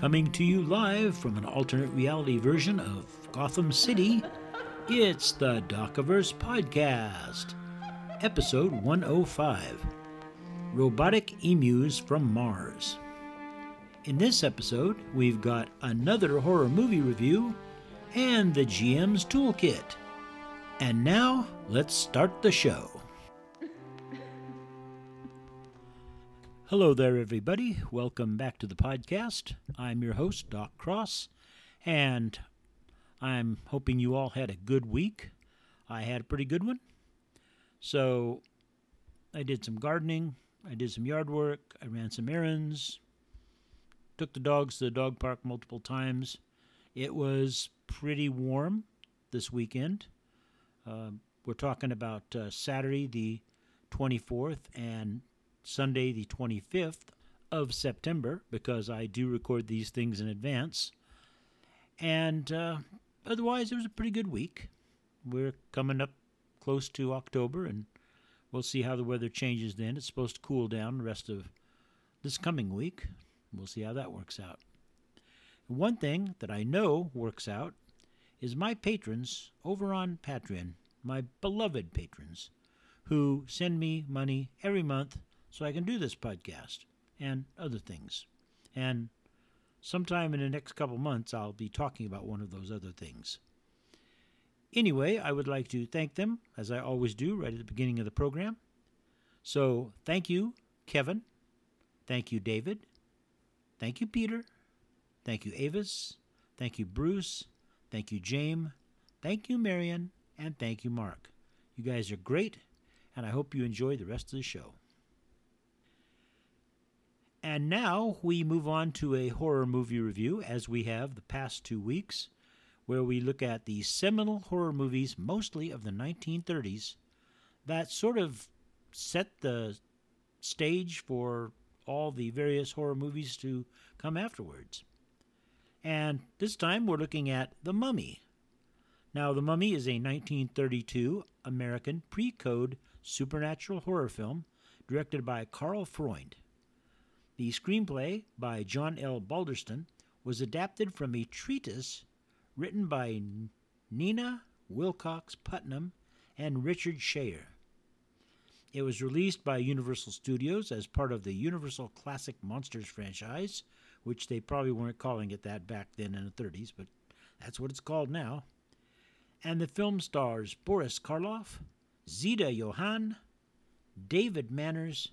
Coming to you live from an alternate reality version of Gotham City, it's the Docaverse Podcast, episode 105 Robotic Emus from Mars. In this episode, we've got another horror movie review and the GM's Toolkit. And now, let's start the show. Hello there, everybody. Welcome back to the podcast. I'm your host, Doc Cross, and I'm hoping you all had a good week. I had a pretty good one. So, I did some gardening, I did some yard work, I ran some errands, took the dogs to the dog park multiple times. It was pretty warm this weekend. Uh, we're talking about uh, Saturday, the 24th, and Sunday, the 25th of September, because I do record these things in advance. And uh, otherwise, it was a pretty good week. We're coming up close to October, and we'll see how the weather changes then. It's supposed to cool down the rest of this coming week. We'll see how that works out. One thing that I know works out is my patrons over on Patreon, my beloved patrons, who send me money every month so I can do this podcast and other things. And sometime in the next couple months, I'll be talking about one of those other things. Anyway, I would like to thank them, as I always do right at the beginning of the program. So thank you, Kevin. Thank you, David. Thank you, Peter. Thank you, Avis. Thank you, Bruce. Thank you, James. Thank you, Marion. And thank you, Mark. You guys are great, and I hope you enjoy the rest of the show. And now we move on to a horror movie review, as we have the past two weeks, where we look at the seminal horror movies, mostly of the 1930s, that sort of set the stage for all the various horror movies to come afterwards. And this time we're looking at The Mummy. Now, The Mummy is a 1932 American pre code supernatural horror film directed by Karl Freund. The screenplay by John L. Balderston was adapted from a treatise written by Nina Wilcox Putnam and Richard Schayer. It was released by Universal Studios as part of the Universal Classic Monsters franchise, which they probably weren't calling it that back then in the 30s, but that's what it's called now. And the film stars Boris Karloff, Zita Johann, David Manners,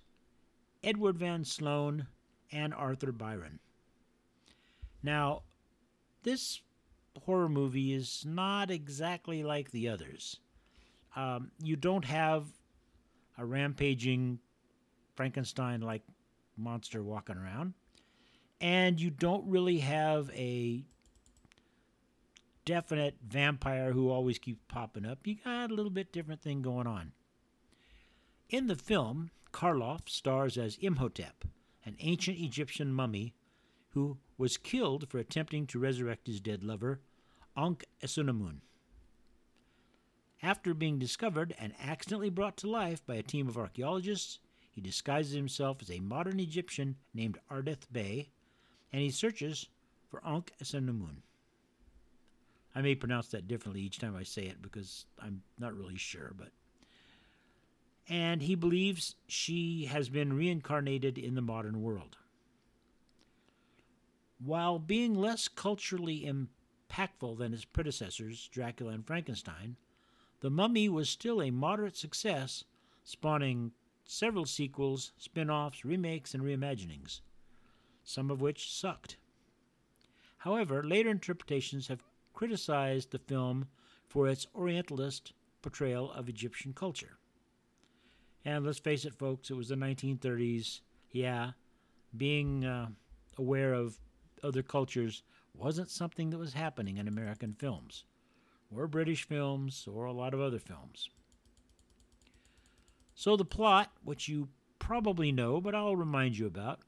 Edward Van Sloan, and Arthur Byron. Now, this horror movie is not exactly like the others. Um, you don't have a rampaging Frankenstein like monster walking around, and you don't really have a definite vampire who always keeps popping up. You got a little bit different thing going on. In the film, Karloff stars as Imhotep, an ancient Egyptian mummy who was killed for attempting to resurrect his dead lover, Ankh Esunamun. After being discovered and accidentally brought to life by a team of archaeologists, he disguises himself as a modern Egyptian named Ardeth Bey, and he searches for Ankh Esunamun. I may pronounce that differently each time I say it because I'm not really sure, but and he believes she has been reincarnated in the modern world. While being less culturally impactful than his predecessors, Dracula and Frankenstein, The Mummy was still a moderate success, spawning several sequels, spin offs, remakes, and reimaginings, some of which sucked. However, later interpretations have criticized the film for its Orientalist portrayal of Egyptian culture. And let's face it, folks, it was the 1930s. Yeah, being uh, aware of other cultures wasn't something that was happening in American films, or British films, or a lot of other films. So the plot, which you probably know, but I'll remind you about,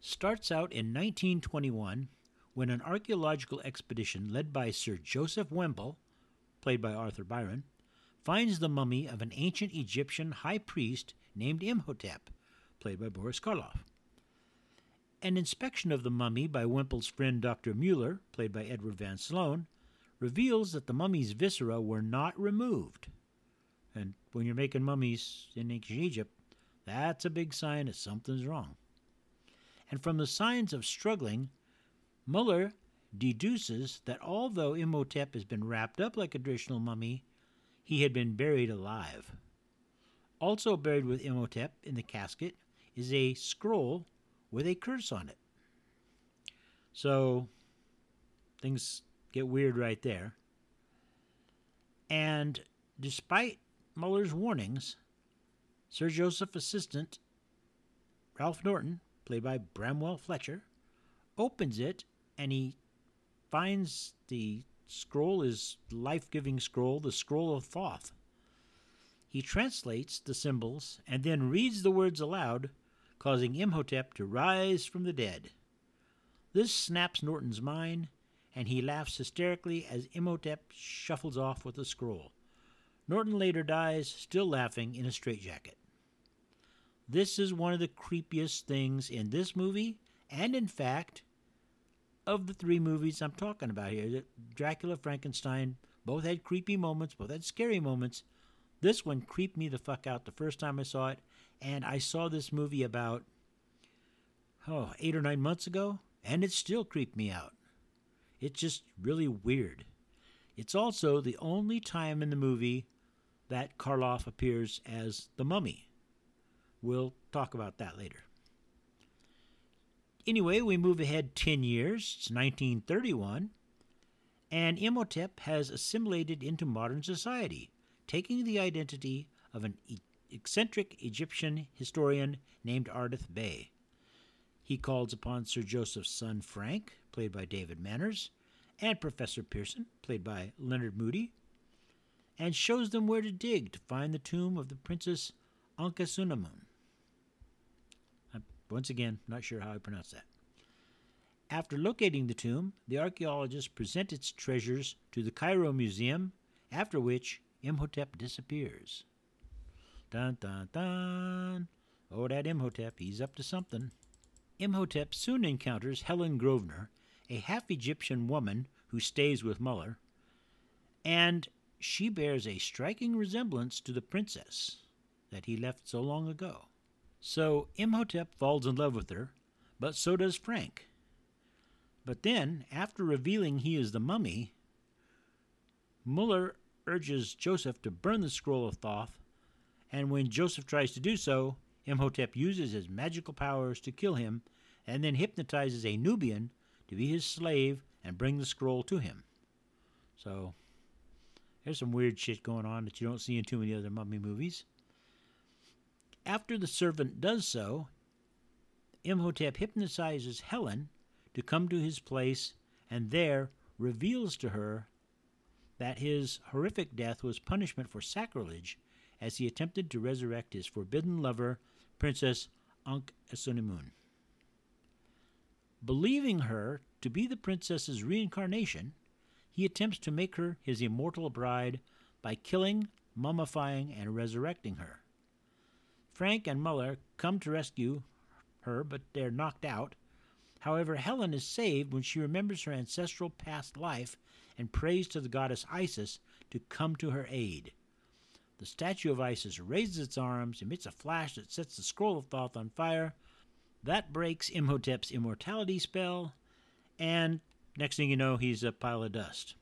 starts out in 1921 when an archaeological expedition led by Sir Joseph Whemple, played by Arthur Byron, finds the mummy of an ancient Egyptian high priest named Imhotep, played by Boris Karloff. An inspection of the mummy by Whemple's friend Dr. Mueller, played by Edward Van Sloan, reveals that the mummy's viscera were not removed. And when you're making mummies in ancient Egypt, that's a big sign that something's wrong. And from the signs of struggling, Mueller deduces that although Imhotep has been wrapped up like a traditional mummy, he had been buried alive. Also buried with Imhotep in the casket is a scroll with a curse on it. So things get weird right there. And despite Mueller's warnings, Sir Joseph's assistant, Ralph Norton, played by Bramwell Fletcher, opens it and he finds the scroll is life-giving scroll, the scroll of Thoth. He translates the symbols and then reads the words aloud causing Imhotep to rise from the dead. This snaps Norton's mind, and he laughs hysterically as Imhotep shuffles off with the scroll. Norton later dies, still laughing, in a straitjacket. This is one of the creepiest things in this movie, and in fact, of the three movies I'm talking about here. Dracula, Frankenstein, both had creepy moments, both had scary moments. This one creeped me the fuck out the first time I saw it, and I saw this movie about, oh, eight or nine months ago, and it still creeped me out. It's just really weird. It's also the only time in the movie that Karloff appears as the mummy. We'll talk about that later. Anyway, we move ahead 10 years. It's 1931. And Imhotep has assimilated into modern society, taking the identity of an eccentric Egyptian historian named Ardeth Bey. He calls upon Sir Joseph's son Frank, played by David Manners, and Professor Pearson, played by Leonard Mudie, and shows them where to dig to find the tomb of the Princess Ankhesenamun. Once again, not sure how I pronounce that. After locating the tomb, the archaeologists present its treasures to the Cairo Museum, after which Imhotep disappears. Dun dun dun. Oh, that Imhotep, he's up to something. Imhotep soon encounters Helen Grosvenor, a half Egyptian woman who stays with Muller, and she bears a striking resemblance to the princess that he left so long ago. So Imhotep falls in love with her, but so does Frank. But then, after revealing he is the mummy, Muller urges Joseph to burn the scroll of Thoth and when Joseph tries to do so, Imhotep uses his magical powers to kill him and then hypnotizes a Nubian to be his slave and bring the scroll to him. So, there's some weird shit going on that you don't see in too many other mummy movies. After the servant does so, Imhotep hypnotizes Helen to come to his place and there reveals to her that his horrific death was punishment for sacrilege as he attempted to resurrect his forbidden lover, Princess Ankh Ankhesenamun. Believing her to be the princess's reincarnation, he attempts to make her his immortal bride by killing, mummifying, and resurrecting her. Frank and Muller come to rescue her, but they're knocked out. However, Helen is saved when she remembers her ancestral past life and prays to the goddess Isis to come to her aid. The statue of Isis raises its arms, emits a flash that sets the scroll of Thoth on fire. That breaks Imhotep's immortality spell, and next thing you know, he's a pile of dust.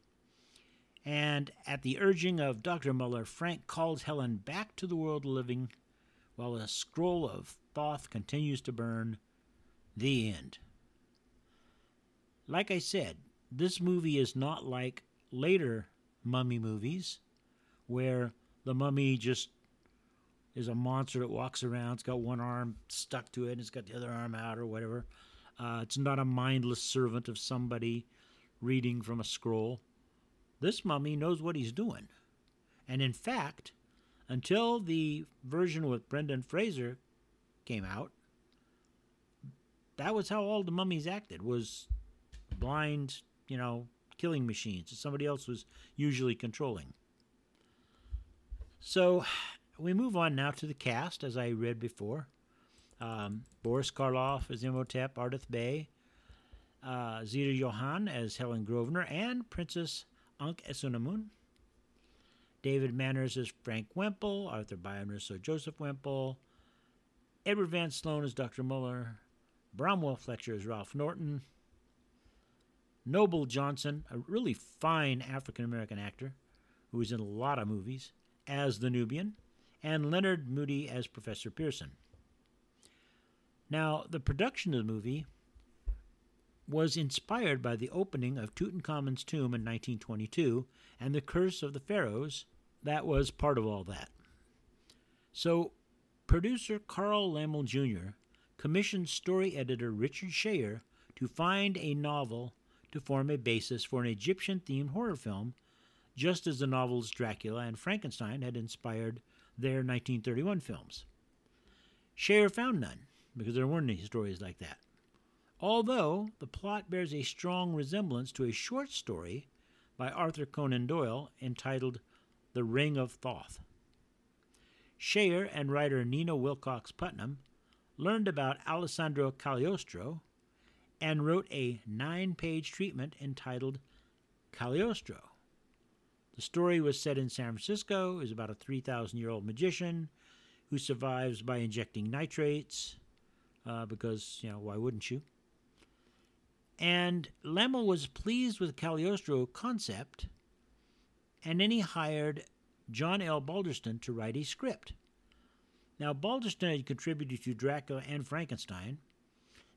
And at the urging of Dr. Muller, Frank calls Helen back to the world of living while the scroll of Thoth continues to burn. The end. Like I said, this movie is not like later mummy movies where the mummy just is a monster that walks around. It's got one arm stuck to it, and it's got the other arm out, or whatever. Uh, it's not a mindless servant of somebody reading from a scroll. This mummy knows what he's doing. And in fact, until the version with Brendan Fraser came out, that was how all the mummies acted was blind, you know, killing machines. Somebody else was usually controlling. So we move on now to the cast, as I read before. Um, Boris Karloff as Imhotep, Ardeth Bey, uh, Zita Johann as Helen Grosvenor, and Princess Ankh Esunamun. David Manners is Frank Whemple, Arthur Byron as Sir Joseph Whemple, Edward Van Sloan is Dr. Muller, Bramwell Fletcher is Ralph Norton, Noble Johnson, a really fine African American actor who was in a lot of movies, as the Nubian, and Leonard Mudie as Professor Pearson. Now, the production of the movie was inspired by the opening of Tutankhamun's tomb in 1922 and the Curse of the Pharaohs. That was part of all that. So, producer Carl Laemmle Jr. commissioned story editor Richard Schayer to find a novel to form a basis for an Egyptian themed horror film, just as the novels Dracula and Frankenstein had inspired their 1931 films. Schayer found none, because there weren't any stories like that. Although the plot bears a strong resemblance to a short story by Arthur Conan Doyle entitled The Ring of Thoth. Schayer and writer Nina Wilcox Putnam learned about Alessandro Cagliostro and wrote a nine page treatment entitled Cagliostro. The story was set in San Francisco, is about a 3,000 year old magician who survives by injecting nitrates, uh, because, you know, why wouldn't you? And Laemmle was pleased with Cagliostro concept, and then he hired John L. Balderston to write a script. Now, Balderston had contributed to Dracula and Frankenstein,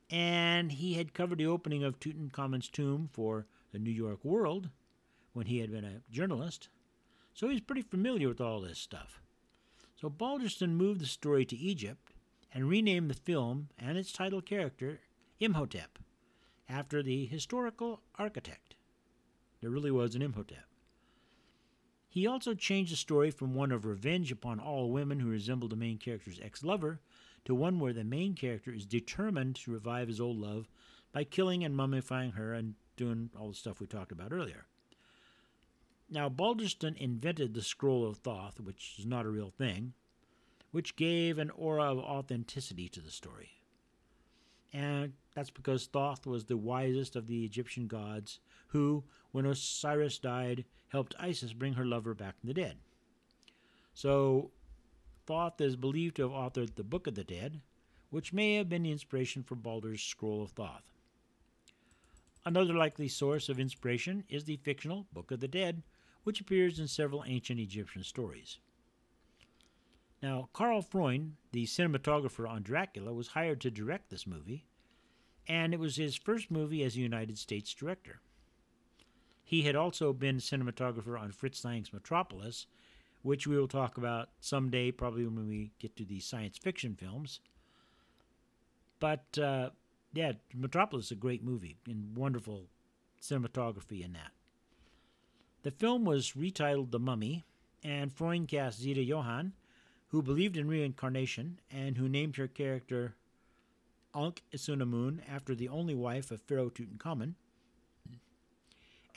and he had covered the opening of Tutankhamun's tomb for the New York World when he had been a journalist, so he's pretty familiar with all this stuff. So Balderston moved the story to Egypt and renamed the film and its title character Imhotep after the historical architect. There really was an Imhotep. He also changed the story from one of revenge upon all women who resembled the main character's ex lover to one where the main character is determined to revive his old love by killing and mummifying her and doing all the stuff we talked about earlier. Now, Balderston invented the Scroll of Thoth, which is not a real thing, which gave an aura of authenticity to the story and that's because Thoth was the wisest of the Egyptian gods who, when Osiris died, helped Isis bring her lover back from the dead. So, Thoth is believed to have authored the Book of the Dead, which may have been the inspiration for Balder's Scroll of Thoth. Another likely source of inspiration is the fictional Book of the Dead, which appears in several ancient Egyptian stories. Now, Karl Freund, the cinematographer on Dracula, was hired to direct this movie, and it was his first movie as a United States director. He had also been cinematographer on Fritz Lang's Metropolis, which we will talk about someday, probably when we get to the science fiction films. But uh, yeah, Metropolis is a great movie and wonderful cinematography in that. The film was retitled The Mummy, and Freund cast Zita Johann who believed in reincarnation and who named her character Ankh Esunamun after the only wife of Pharaoh Tutankhamun.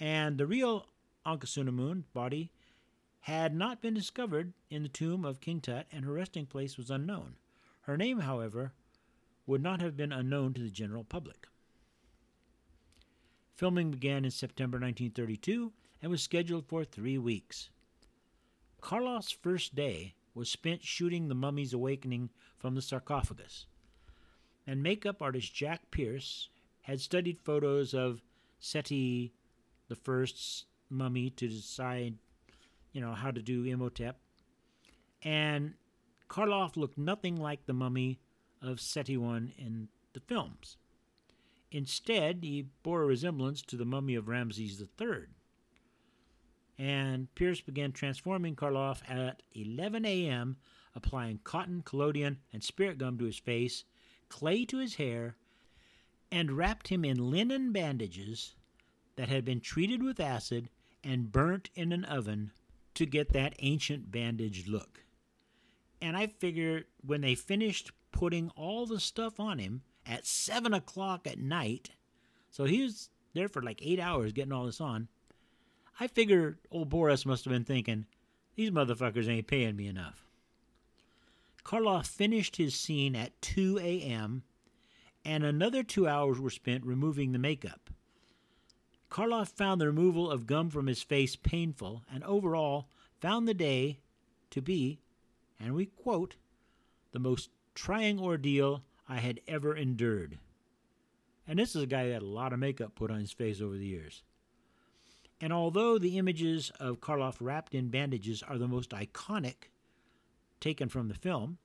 And the real Ankh Esunamun body had not been discovered in the tomb of King Tut, and her resting place was unknown. Her name, however, would not have been unknown to the general public. Filming began in September 1932 and was scheduled for three weeks. Karloff's first day was spent shooting the mummy's awakening from the sarcophagus. And makeup artist Jack Pierce had studied photos of Seti the first's mummy to decide, you know, how to do Imhotep. And Karloff looked nothing like the mummy of Seti I in the films. Instead, he bore a resemblance to the mummy of Ramses III and Pierce began transforming Karloff at 11 a.m., applying cotton, collodion, and spirit gum to his face, clay to his hair, and wrapped him in linen bandages that had been treated with acid and burnt in an oven to get that ancient bandaged look. And I figure when they finished putting all the stuff on him at 7 o'clock at night, so he was there for like eight hours getting all this on, I figure old Boris must have been thinking, these motherfuckers ain't paying me enough. Karloff finished his scene at 2 a.m., and another two hours were spent removing the makeup. Karloff found the removal of gum from his face painful and overall found the day to be, and we quote, the most trying ordeal I had ever endured. And this is a guy that had a lot of makeup put on his face over the years. And although the images of Karloff wrapped in bandages are the most iconic taken from the film,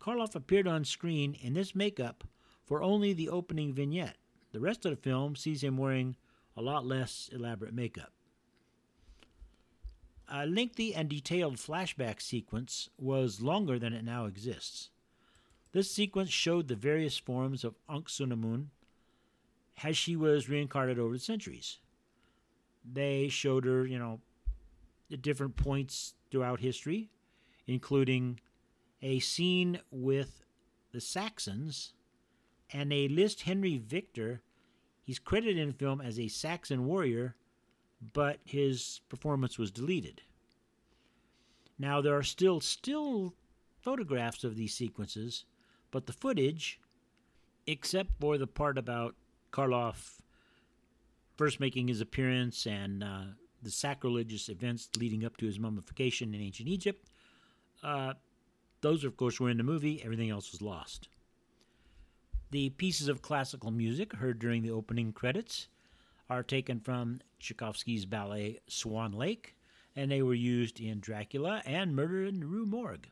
Karloff appeared on screen in this makeup for only the opening vignette. The rest of the film sees him wearing a lot less elaborate makeup. A lengthy and detailed flashback sequence was longer than it now exists. This sequence showed the various forms of Ankh Sunamun as she was reincarnated over the centuries. They showed her, you know, at different points throughout history, including a scene with the Saxons and a list Henry Victor. He's credited in the film as a Saxon warrior, but his performance was deleted. Now there are still still photographs of these sequences, but the footage, except for the part about Karloff first making his appearance and uh, the sacrilegious events leading up to his mummification in ancient Egypt, uh, those, of course, were in the movie. Everything else was lost. The pieces of classical music heard during the opening credits are taken from Tchaikovsky's ballet Swan Lake, and they were used in Dracula and Murder in the Rue Morgue.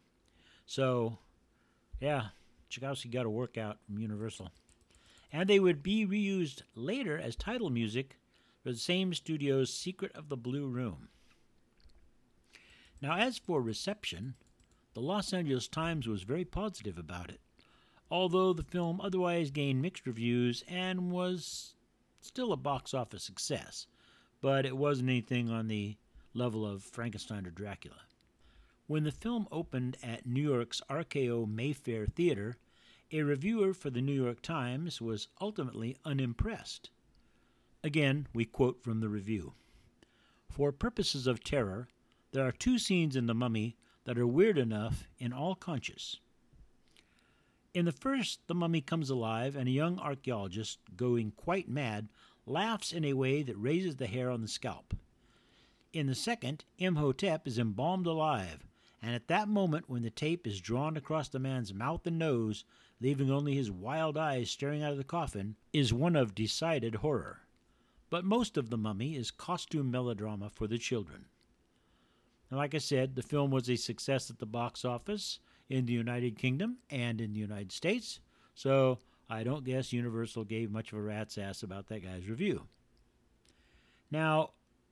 So, yeah, Tchaikovsky got a workout from Universal. And they would be reused later as title music for the same studio's Secret of the Blue Room. Now, as for reception, the Los Angeles Times was very positive about it, although the film otherwise gained mixed reviews and was still a box office success, but it wasn't anything on the level of Frankenstein or Dracula. When the film opened at New York's RKO Mayfair Theater, a reviewer for the New York Times was ultimately unimpressed. Again, we quote from the review For purposes of terror, there are two scenes in The Mummy that are weird enough in all conscience. In the first, the mummy comes alive, and a young archaeologist, going quite mad, laughs in a way that raises the hair on the scalp. In the second, Imhotep is embalmed alive, and at that moment when the tape is drawn across the man's mouth and nose, leaving only his wild eyes staring out of the coffin, is one of decided horror. But most of the mummy is costume melodrama for the children. And like I said, the film was a success at the box office in the United Kingdom and in the United States, so I don't guess Universal gave much of a rat's ass about that guy's review. Now,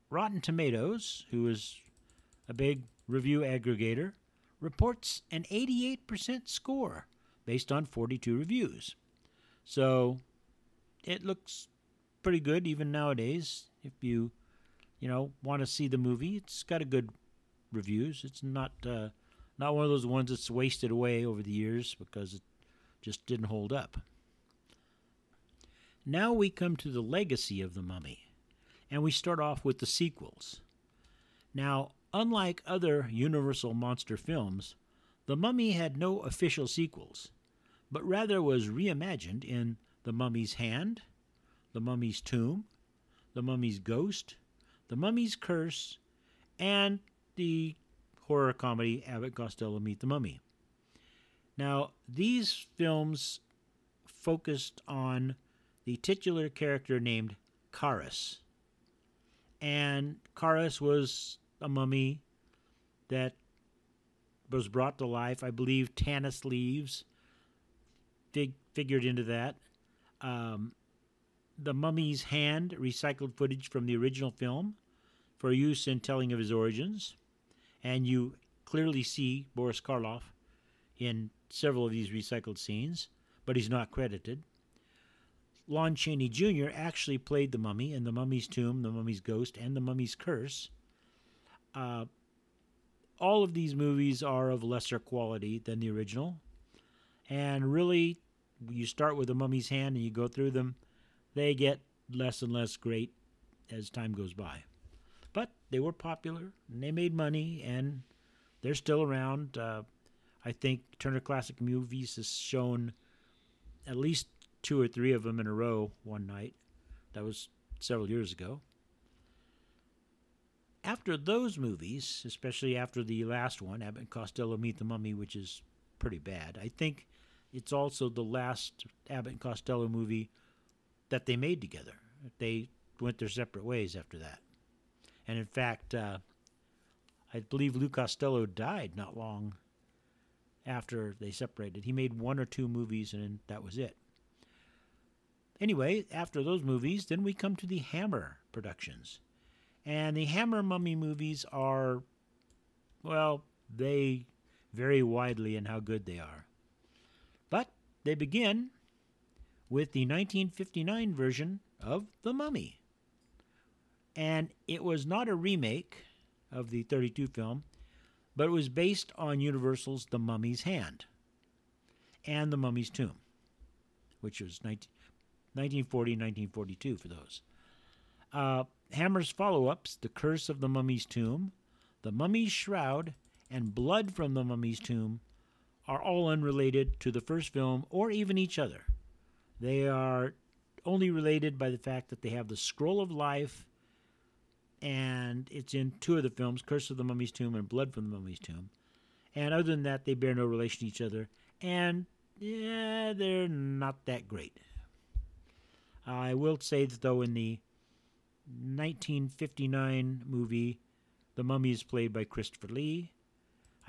Rotten Tomatoes, who is a big review aggregator, reports an 88% score based on 42 reviews. So it looks pretty good even nowadays if you you know want to see the movie it's got a good reviews. It's not uh, not one of those ones that's wasted away over the years because it just didn't hold up. Now we come to the legacy of the mummy, and we start off with the sequels. Now, unlike other Universal monster films, The Mummy had no official sequels, but rather was reimagined in The Mummy's Hand, The Mummy's Tomb, The Mummy's Ghost, The Mummy's Curse, and the horror comedy Abbott Costello Meet the Mummy. Now, these films focused on the titular character named Kharis. And Kharis was a mummy that was brought to life. I believe Tanis Leaves fig- figured into that. Um, the Mummy's Hand recycled footage from the original film for use in telling of his origins and you clearly see Boris Karloff in several of these recycled scenes, but he's not credited. Lon Chaney Jr. actually played the mummy in The Mummy's Tomb, The Mummy's Ghost, and The Mummy's Curse. Uh, all of these movies are of lesser quality than the original. And really, you start with The Mummy's Hand and you go through them, they get less and less great as time goes by. But they were popular and they made money and they're still around. Uh, I think Turner Classic Movies has shown at least two or three of them in a row one night. That was several years ago. After those movies, especially after the last one, Abbott and Costello Meet the Mummy, which is pretty bad, I think it's also the last Abbott and Costello movie that they made together. They went their separate ways after that. And in fact, uh, I believe Lou Costello died not long after they separated. He made one or two movies and that was it. Anyway, after those movies, then we come to the Hammer productions. And the Hammer Mummy movies are, well, they vary widely in how good they are. They begin with the 1959 version of The Mummy. And it was not a remake of the 32 film, but it was based on Universal's The Mummy's Hand and The Mummy's Tomb, which was 19, 1940 1942 for those. Uh, Hammer's follow ups The Curse of the Mummy's Tomb, The Mummy's Shroud, and Blood from the Mummy's Tomb are all unrelated to the first film or even each other. They are only related by the fact that they have the Scroll of Life, and it's in two of the films Curse of the Mummy's Tomb and Blood from the Mummy's Tomb. And other than that, they bear no relation to each other, and yeah, they're not that great. I will say that, though, in the 1959 movie, the mummy is played by Christopher Lee.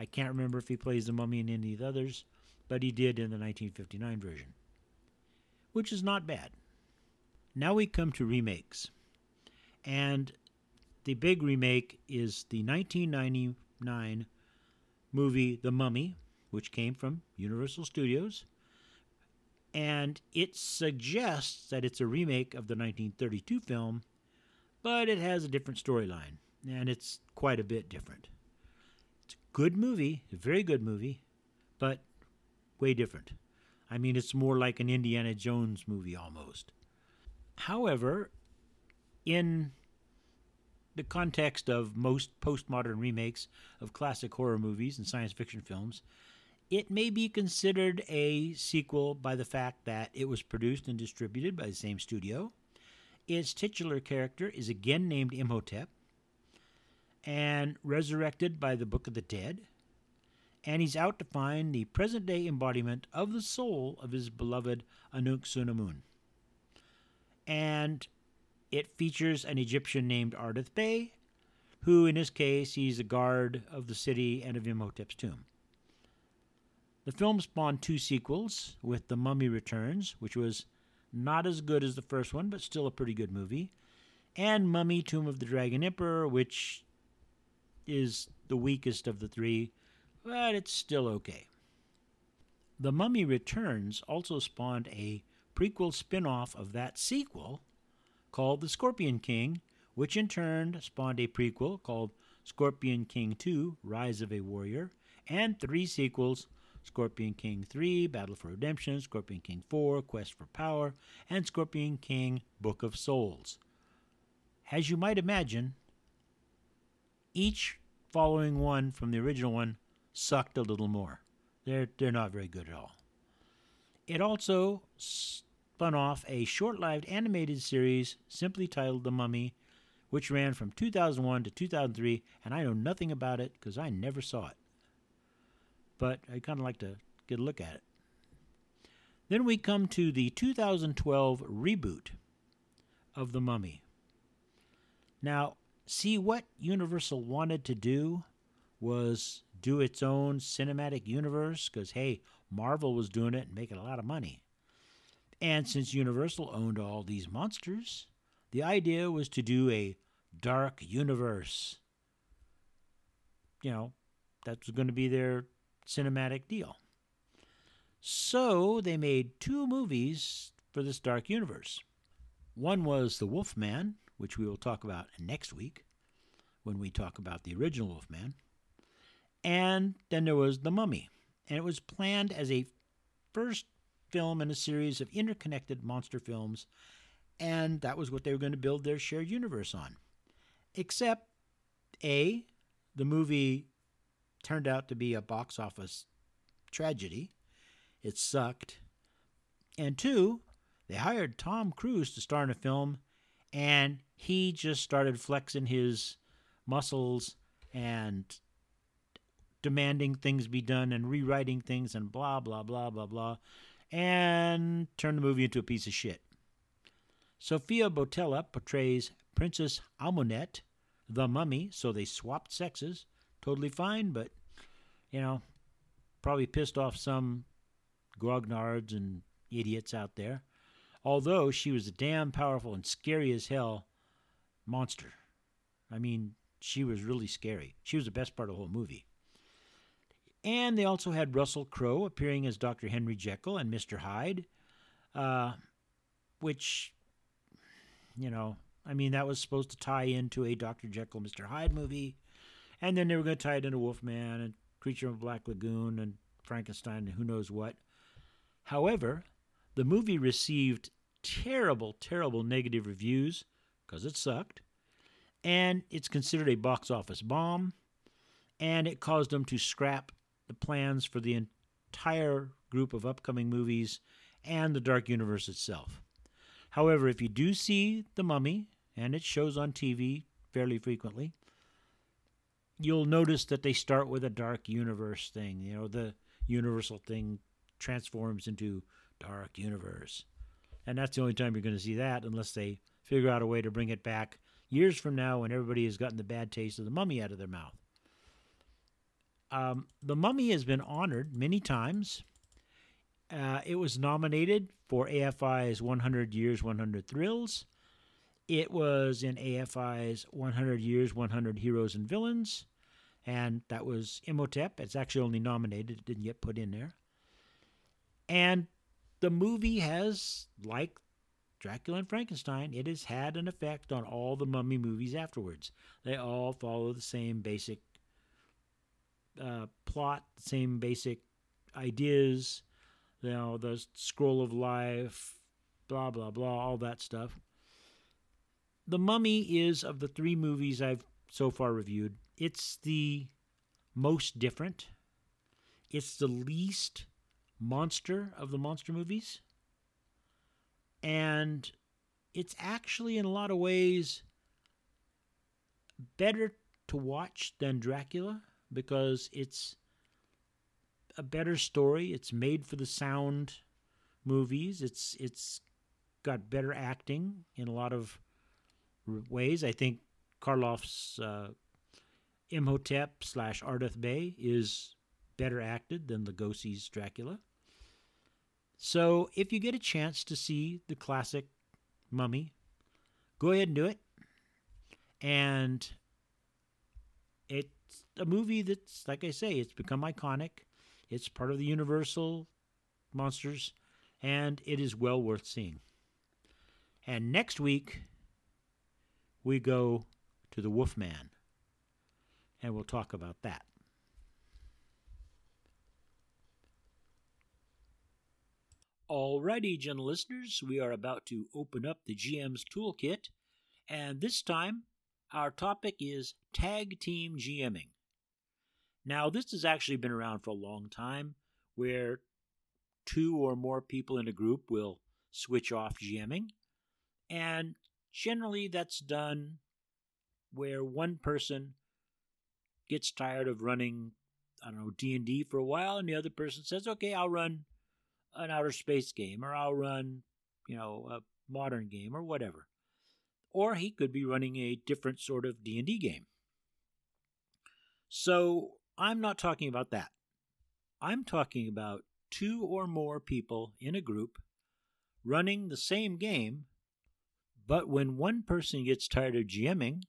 I can't remember if he plays the mummy in any of the others, but he did in the 1959 version, which is not bad. Now we come to remakes. And the big remake is the 1999 movie The Mummy, which came from Universal Studios. And it suggests that it's a remake of the 1932 film, but it has a different storyline, and it's quite a bit different good movie, very good movie, but way different. I mean, it's more like an Indiana Jones movie almost. However, in the context of most postmodern remakes of classic horror movies and science fiction films, it may be considered a sequel by the fact that it was produced and distributed by the same studio. Its titular character is again named Imhotep, and resurrected by the Book of the Dead, and he's out to find the present day embodiment of the soul of his beloved Anck-su-namun. And it features an Egyptian named Ardath Bey, who in his case he's a guard of the city and of Imhotep's tomb. The film spawned two sequels, with The Mummy Returns, which was not as good as the first one, but still a pretty good movie, and Mummy Tomb of the Dragon Emperor, which is the weakest of the three, but it's still okay. The Mummy Returns also spawned a prequel spin off of that sequel called The Scorpion King, which in turn spawned a prequel called Scorpion King 2 Rise of a Warrior, and three sequels Scorpion King 3 Battle for Redemption, Scorpion King 4 Quest for Power, and Scorpion King Book of Souls. As you might imagine, each following one from the original one sucked a little more. They're, they're not very good at all. It also spun off a short lived animated series simply titled The Mummy, which ran from 2001 to 2003, and I know nothing about it because I never saw it. But I kind of like to get a look at it. Then we come to the 2012 reboot of The Mummy. Now, See, what Universal wanted to do was do its own cinematic universe because, hey, Marvel was doing it and making a lot of money. And since Universal owned all these monsters, the idea was to do a dark universe. You know, that was going to be their cinematic deal. So they made two movies for this dark universe. One was The Wolfman, which we will talk about next week when we talk about the original Wolfman. And then there was The Mummy, and it was planned as a first film in a series of interconnected monster films, and that was what they were going to build their shared universe on. Except, A, the movie turned out to be a box office tragedy. It sucked. And two, they hired Tom Cruise to star in a film, and he just started flexing his muscles and demanding things be done and rewriting things and blah, blah, blah, blah, blah, and turned the movie into a piece of shit. Sofia Boutella portrays Princess Amunet, the mummy, so they swapped sexes. Totally fine, but, you know, probably pissed off some grognards and idiots out there. Although she was a damn powerful and scary as hell monster. I mean, she was really scary. She was the best part of the whole movie. And they also had Russell Crowe appearing as Dr. Henry Jekyll and Mr. Hyde, uh, which, you know, I mean, that was supposed to tie into a Dr. Jekyll, Mr. Hyde movie. And then they were going to tie it into Wolfman and Creature of Black Lagoon and Frankenstein and who knows what. However, the movie received terrible, terrible negative reviews because it sucked. And it's considered a box office bomb. And it caused them to scrap the plans for the entire group of upcoming movies and the Dark Universe itself. However, if you do see The Mummy, and it shows on TV fairly frequently, you'll notice that they start with a Dark Universe thing. You know, the Universal thing transforms into Dark Universe. And that's the only time you're going to see that unless they figure out a way to bring it back years from now when everybody has gotten the bad taste of the mummy out of their mouth. Um, the Mummy has been honored many times. Uh, it was nominated for AFI's 100 Years, 100 Thrills. It was in AFI's 100 Years, 100 Heroes and Villains, and that was Imhotep. It's actually only nominated, it didn't get put in there. And the movie has, like Dracula and Frankenstein, it has had an effect on all the mummy movies afterwards. They all follow the same basic uh, plot, same basic ideas, you know, the scroll of life, blah, blah, blah, all that stuff. The Mummy is, of the three movies I've so far reviewed, it's the most different. It's the least monster of the monster movies. And it's actually, in a lot of ways, better to watch than Dracula because it's a better story. It's made for the sound movies. It's it's got better acting in a lot of ways. I think Karloff's uh, Imhotep slash Ardeth Bey is better acted than Lugosi's Dracula. So if you get a chance to see the classic Mummy, go ahead and do it. And it's a movie that's, like I say, it's become iconic. It's part of the Universal monsters, and it is well worth seeing. And next week, we go to the Wolfman, and we'll talk about that. Alrighty, gentle listeners, we are about to open up the GM's Toolkit, and this time our topic is tag team GMing. Now, this has actually been around for a long time where two or more people in a group will switch off GMing. And generally, that's done where one person gets tired of running, I don't know, D&D for a while, and the other person says, okay, I'll run an outer space game, or I'll run, you know, a modern game, or whatever. Or he could be running a different sort of D&D game. So I'm not talking about that. I'm talking about two or more people in a group running the same game, but when one person gets tired of GMing,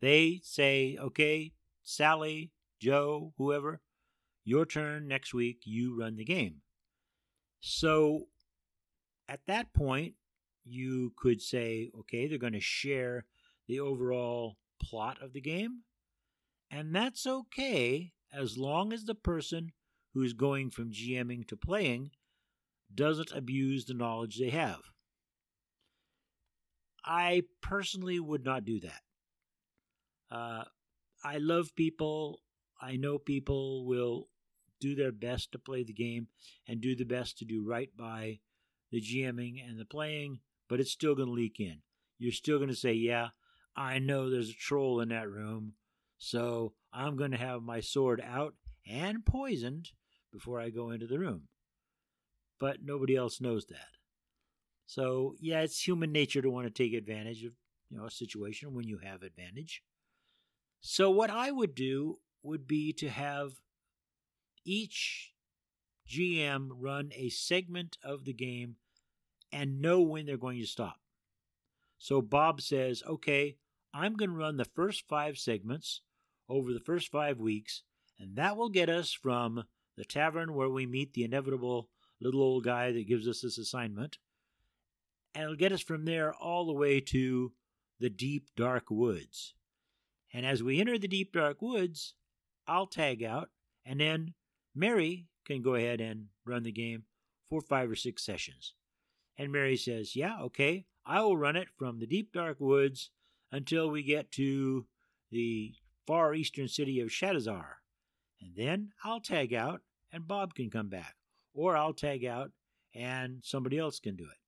they say, okay, Sally, Joe, whoever, your turn next week, you run the game. So at that point, you could say, okay, they're going to share the overall plot of the game, and that's okay as long as the person who is going from GMing to playing doesn't abuse the knowledge they have. I personally would not do that. Uh, I love people. I know people will do their best to play the game and do the best to do right by the GMing and the playing, but it's still going to leak in. You're still going to say, Yeah, I know there's a troll in that room, so I'm going to have my sword out and poisoned before I go into the room. But nobody else knows that. So, yeah, it's human nature to want to take advantage of you know a situation when you have advantage. So what I would do would be to have each GM run a segment of the game and know when they're going to stop. So Bob says, okay, I'm going to run the first five segments over the first five weeks, and that will get us from the tavern where we meet the inevitable little old guy that gives us this assignment, and it'll get us from there all the way to the deep, dark woods. And as we enter the deep, dark woods, I'll tag out, and then Mary can go ahead and run the game for five or six sessions. And Mary says, Yeah, okay, I will run it from the deep, dark woods until we get to the far eastern city of Shadizar. And then I'll tag out, and Bob can come back. Or I'll tag out, and somebody else can do it.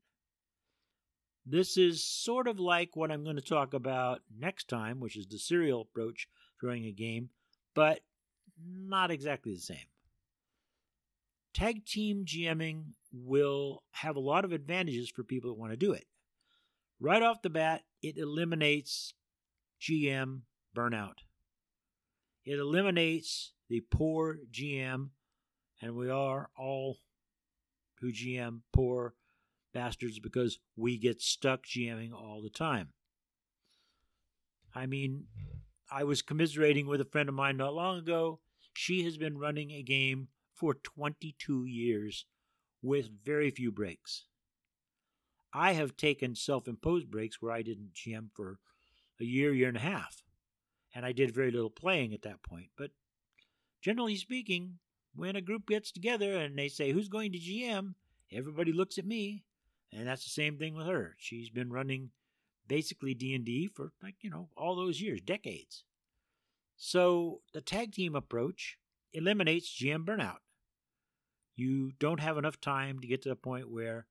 This is sort of like what I'm going to talk about next time, which is the serial approach during a game, but not exactly the same. Tag team GMing will have a lot of advantages for people that want to do it. Right off the bat, it eliminates GM burnout. It eliminates the poor GM, and we are all who GM poor bastards because we get stuck GMing all the time. I mean, I was commiserating with a friend of mine not long ago. She has been running a game for 22 years with very few breaks. I have taken self imposed breaks where I didn't GM for a year, year and a half. And I did very little playing at that point. But generally speaking, when a group gets together and they say, Who's going to GM? everybody looks at me and that's the same thing with her. She's been running basically D&D for like, you know, all those years, decades. So, the tag team approach eliminates GM burnout. You don't have enough time to get to the point where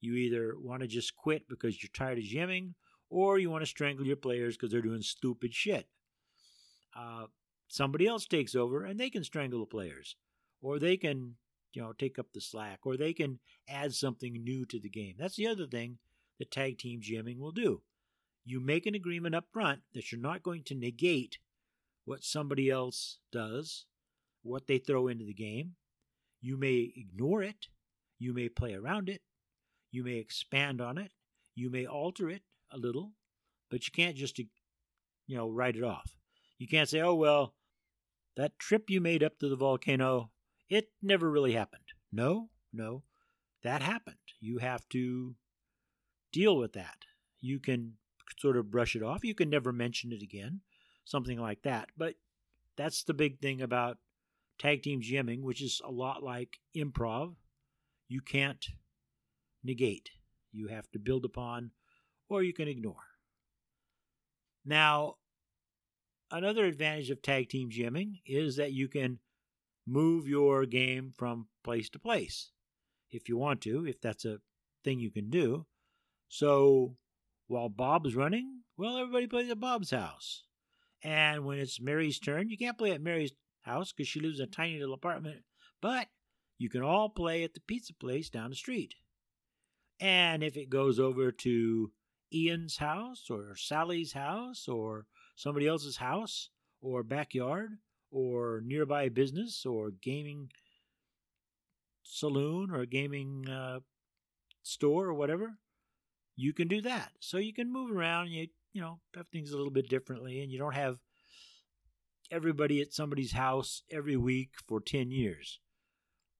you either want to just quit because you're tired of GMing or you want to strangle your players because they're doing stupid shit. Uh, somebody else takes over and they can strangle the players or they can you know take up the slack or they can add something new to the game that's the other thing that tag team GMing will do you make an agreement up front that you're not going to negate what somebody else does what they throw into the game you may ignore it you may play around it you may expand on it you may alter it a little but you can't just you know write it off you can't say oh well that trip you made up to the volcano it never really happened. No, no, that happened. You have to deal with that. You can sort of brush it off. You can never mention it again, something like that. But that's the big thing about tag team GMing, which is a lot like improv. You can't negate, you have to build upon, or you can ignore. Now, another advantage of tag team GMing is that you can move your game from place to place if you want to, if that's a thing you can do. So while Bob's running, well, everybody plays at Bob's house. And when it's Mary's turn, you can't play at Mary's house because she lives in a tiny little apartment, but you can all play at the pizza place down the street. And if it goes over to Ian's house or Sally's house or somebody else's house or backyard, or nearby business or gaming saloon or gaming uh, store or whatever, you can do that. So you can move around. You you know have things a little bit differently, and you don't have everybody at somebody's house every week for ten years,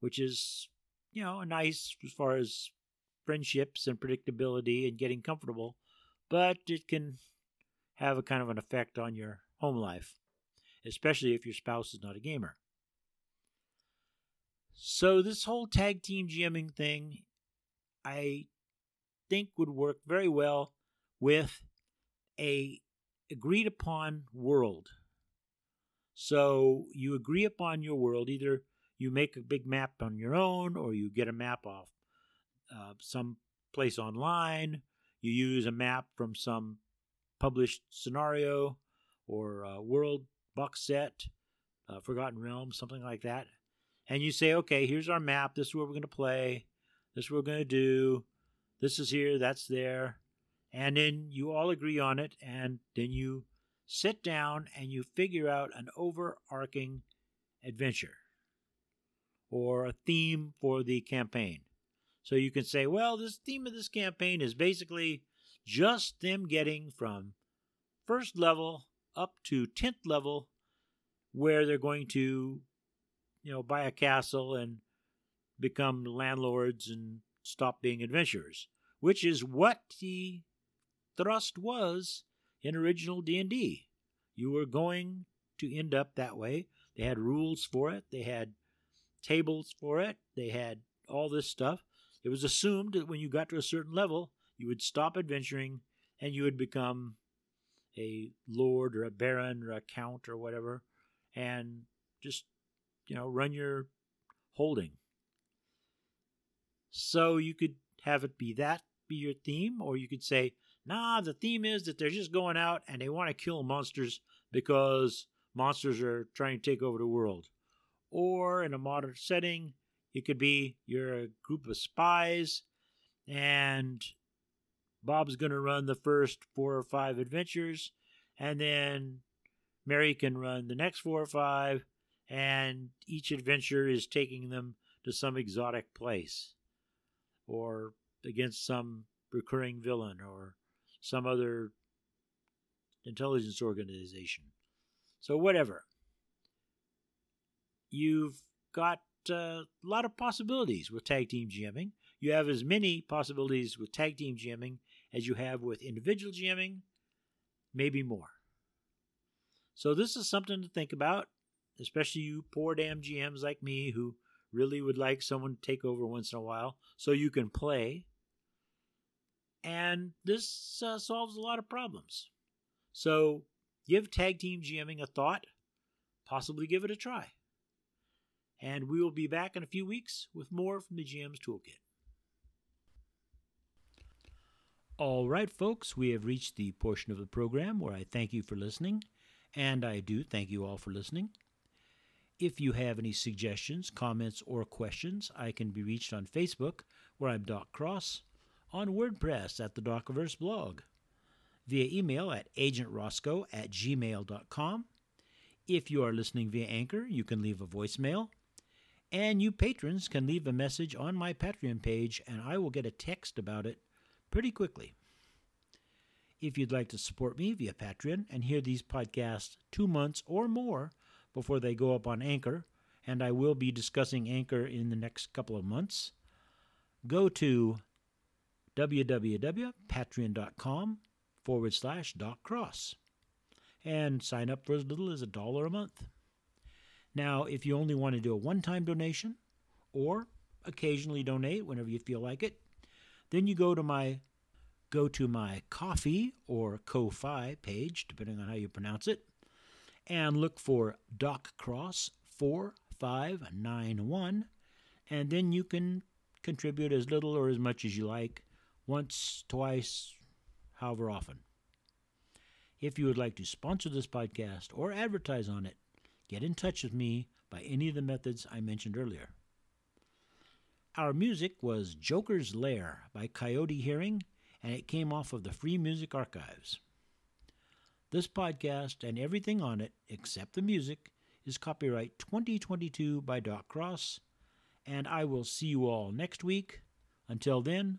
which is you know nice as far as friendships and predictability and getting comfortable, but it can have a kind of an effect on your home life especially if your spouse is not a gamer. So, this whole tag team GMing thing, I think would work very well with a agreed upon world. So, you agree upon your world, either you make a big map on your own, or you get a map off uh, some place online. You use a map from some published scenario or world box set, uh, Forgotten Realms, something like that. And you say, okay, here's our map. This is where we're going to play. This is what we're going to do. This is here. That's there. And then you all agree on it. And then you sit down and you figure out an overarching adventure or a theme for the campaign. So you can say, well, this theme of this campaign is basically just them getting from first level up to 10th level where they're going to you know buy a castle and become landlords and stop being adventurers which is what the thrust was in original D&D you were going to end up that way. They had rules for it. They had tables for it. They had all this stuff. It was assumed that when you got to a certain level, you would stop adventuring and you would become a lord or a baron or a count or whatever and just, you know, run your holding. So you could have it be that be your theme, or you could say, nah, the theme is that they're just going out and they want to kill monsters because monsters are trying to take over the world. Or in a modern setting, it could be you're a group of spies and Bob's going to run the first four or five adventures, and then Mary can run the next four or five, and each adventure is taking them to some exotic place or against some recurring villain or some other intelligence organization. So, whatever. You've got uh, a lot of possibilities with tag team GMing. You have as many possibilities with tag team GMing as you have with individual GMing, maybe more. So, this is something to think about, especially you poor damn GMs like me who really would like someone to take over once in a while so you can play. And this uh, solves a lot of problems. So, give tag team GMing a thought, possibly give it a try and we will be back in a few weeks with more from the GM's Toolkit. All right, folks, we have reached the portion of the program where I thank you for listening, and I do thank you all for listening. If you have any suggestions, comments, or questions, I can be reached on Facebook, where I'm Doc Cross, on WordPress at the Docverse blog, via email at agentroscoe at gmail.com. If you are listening via Anchor, you can leave a voicemail and you patrons can leave a message on my Patreon page, and I will get a text about it pretty quickly. If you'd like to support me via Patreon and hear these podcasts two months or more before they go up on Anchor, and I will be discussing Anchor in the next couple of months, go to www.patreon.com forward slash Doc Cross and sign up for as little as a dollar a month. Now, if you only want to do a one time donation or occasionally donate whenever you feel like it, then you go to my go to my Ko-fi or Ko-fi page, depending on how you pronounce it, and look for Doc Cross 4591, and then you can contribute as little or as much as you like, once, twice, however often. If you would like to sponsor this podcast or advertise on it, get in touch with me by any of the methods I mentioned earlier. Our music was Joker's Lair by Coyote Hearing, and it came off of the Free Music Archives. This podcast and everything on it, except the music, is copyright 2022 by Doc Cross, and I will see you all next week. Until then,